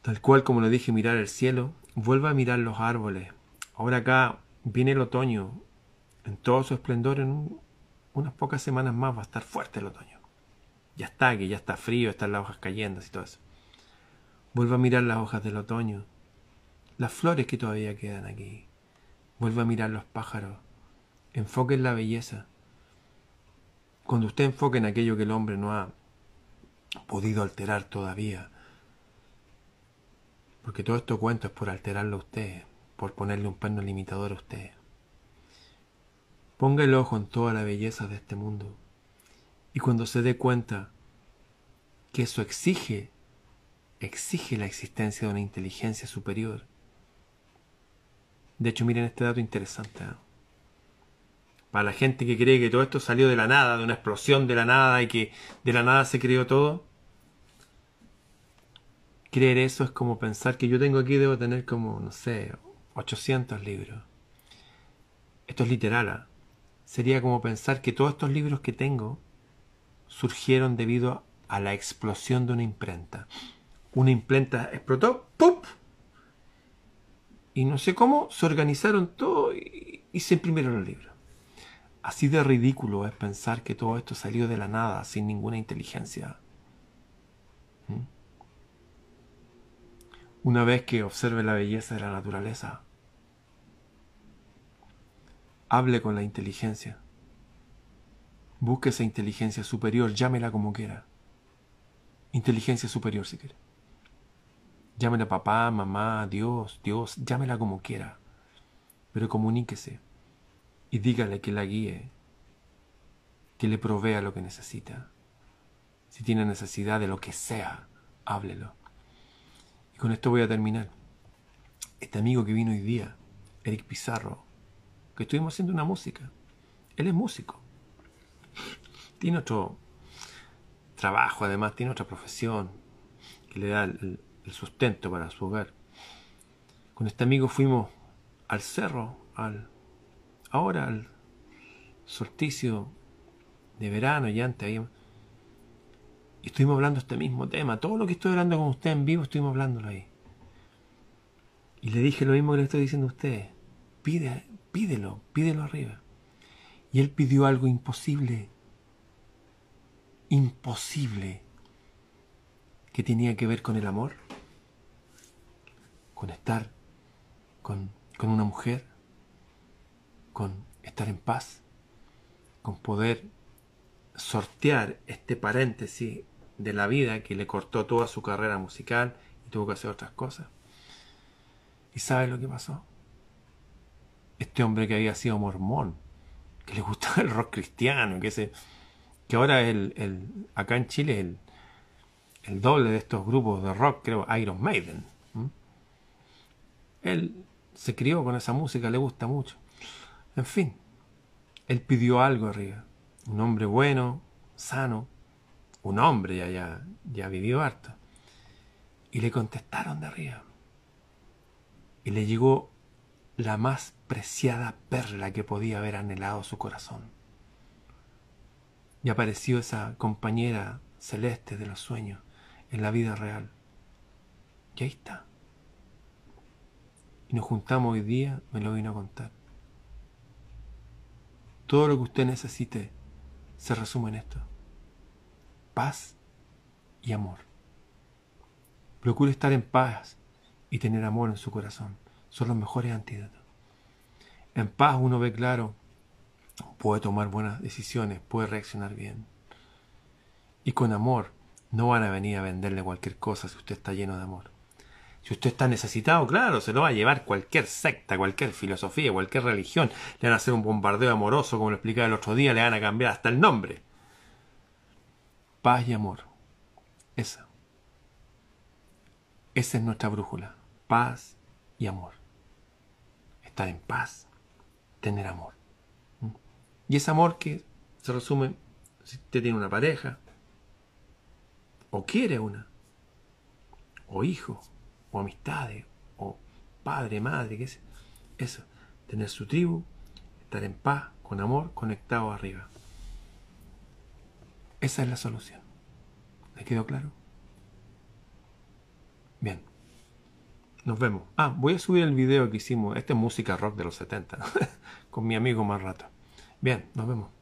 Tal cual como le dije mirar el cielo, vuelva a mirar los árboles. Ahora acá viene el otoño, en todo su esplendor, en unas pocas semanas más va a estar fuerte el otoño. Ya está, que ya está frío, están las hojas cayendo y todo eso. Vuelva a mirar las hojas del otoño, las flores que todavía quedan aquí. Vuelva a mirar los pájaros, Enfoque en la belleza. Cuando usted enfoque en aquello que el hombre no ha podido alterar todavía, porque todo esto cuento es por alterarlo a usted, por ponerle un perno limitador a usted. Ponga el ojo en toda la belleza de este mundo. Y cuando se dé cuenta que eso exige, exige la existencia de una inteligencia superior. De hecho, miren este dato interesante. ¿eh? Para la gente que cree que todo esto salió de la nada, de una explosión de la nada y que de la nada se creó todo, creer eso es como pensar que yo tengo aquí, debo tener como, no sé, 800 libros. Esto es literal. ¿ah? Sería como pensar que todos estos libros que tengo surgieron debido a la explosión de una imprenta. Una imprenta explotó, ¡pum! Y no sé cómo se organizaron todo y, y se imprimieron los libros. Así de ridículo es pensar que todo esto salió de la nada sin ninguna inteligencia. ¿Mm? una vez que observe la belleza de la naturaleza. Hable con la inteligencia. Busque esa inteligencia superior, llámela como quiera. Inteligencia superior si quiere. Llámela papá, mamá, Dios, Dios, llámela como quiera. Pero comuníquese y dígale que la guíe, que le provea lo que necesita. Si tiene necesidad de lo que sea, háblelo. Y con esto voy a terminar. Este amigo que vino hoy día, Eric Pizarro, que estuvimos haciendo una música. Él es músico. Tiene otro trabajo, además, tiene otra profesión que le da el, sustento para su hogar. Con este amigo fuimos al cerro, al ahora al solsticio de verano y antes ahí estuvimos hablando este mismo tema. Todo lo que estoy hablando con usted en vivo, estuvimos hablándolo ahí. Y le dije lo mismo que le estoy diciendo a usted. Pide, pídelo, pídelo arriba. Y él pidió algo imposible. Imposible. Que tenía que ver con el amor. Con estar con, con una mujer. Con estar en paz. Con poder sortear este paréntesis de la vida que le cortó toda su carrera musical y tuvo que hacer otras cosas. ¿Y sabe lo que pasó? Este hombre que había sido mormón, que le gustaba el rock cristiano, que, ese, que ahora es el, acá en Chile el, el doble de estos grupos de rock, creo, Iron Maiden. Él se crió con esa música, le gusta mucho. En fin, él pidió algo arriba un hombre bueno, sano, un hombre ya, ya, ya vivió harto. Y le contestaron de arriba. Y le llegó la más preciada perla que podía haber anhelado su corazón. Y apareció esa compañera celeste de los sueños en la vida real. Y ahí está. Y nos juntamos hoy día, me lo vino a contar. Todo lo que usted necesite se resume en esto. Paz y amor. Procure estar en paz y tener amor en su corazón. Son los mejores antídotos. En paz uno ve claro, puede tomar buenas decisiones, puede reaccionar bien. Y con amor no van a venir a venderle cualquier cosa si usted está lleno de amor. Si usted está necesitado, claro, se lo va a llevar cualquier secta, cualquier filosofía, cualquier religión. Le van a hacer un bombardeo amoroso, como lo explicaba el otro día, le van a cambiar hasta el nombre. Paz y amor. Esa. Esa es nuestra brújula. Paz y amor. Estar en paz. Tener amor. ¿Mm? Y ese amor que se resume si usted tiene una pareja, o quiere una, o hijo, amistades, o padre, madre, qué es eso, tener su tribu, estar en paz, con amor, conectado arriba. Esa es la solución. ¿Le quedó claro? Bien. Nos vemos. Ah, voy a subir el video que hicimos. Esta es música rock de los 70. con mi amigo más rato. Bien, nos vemos.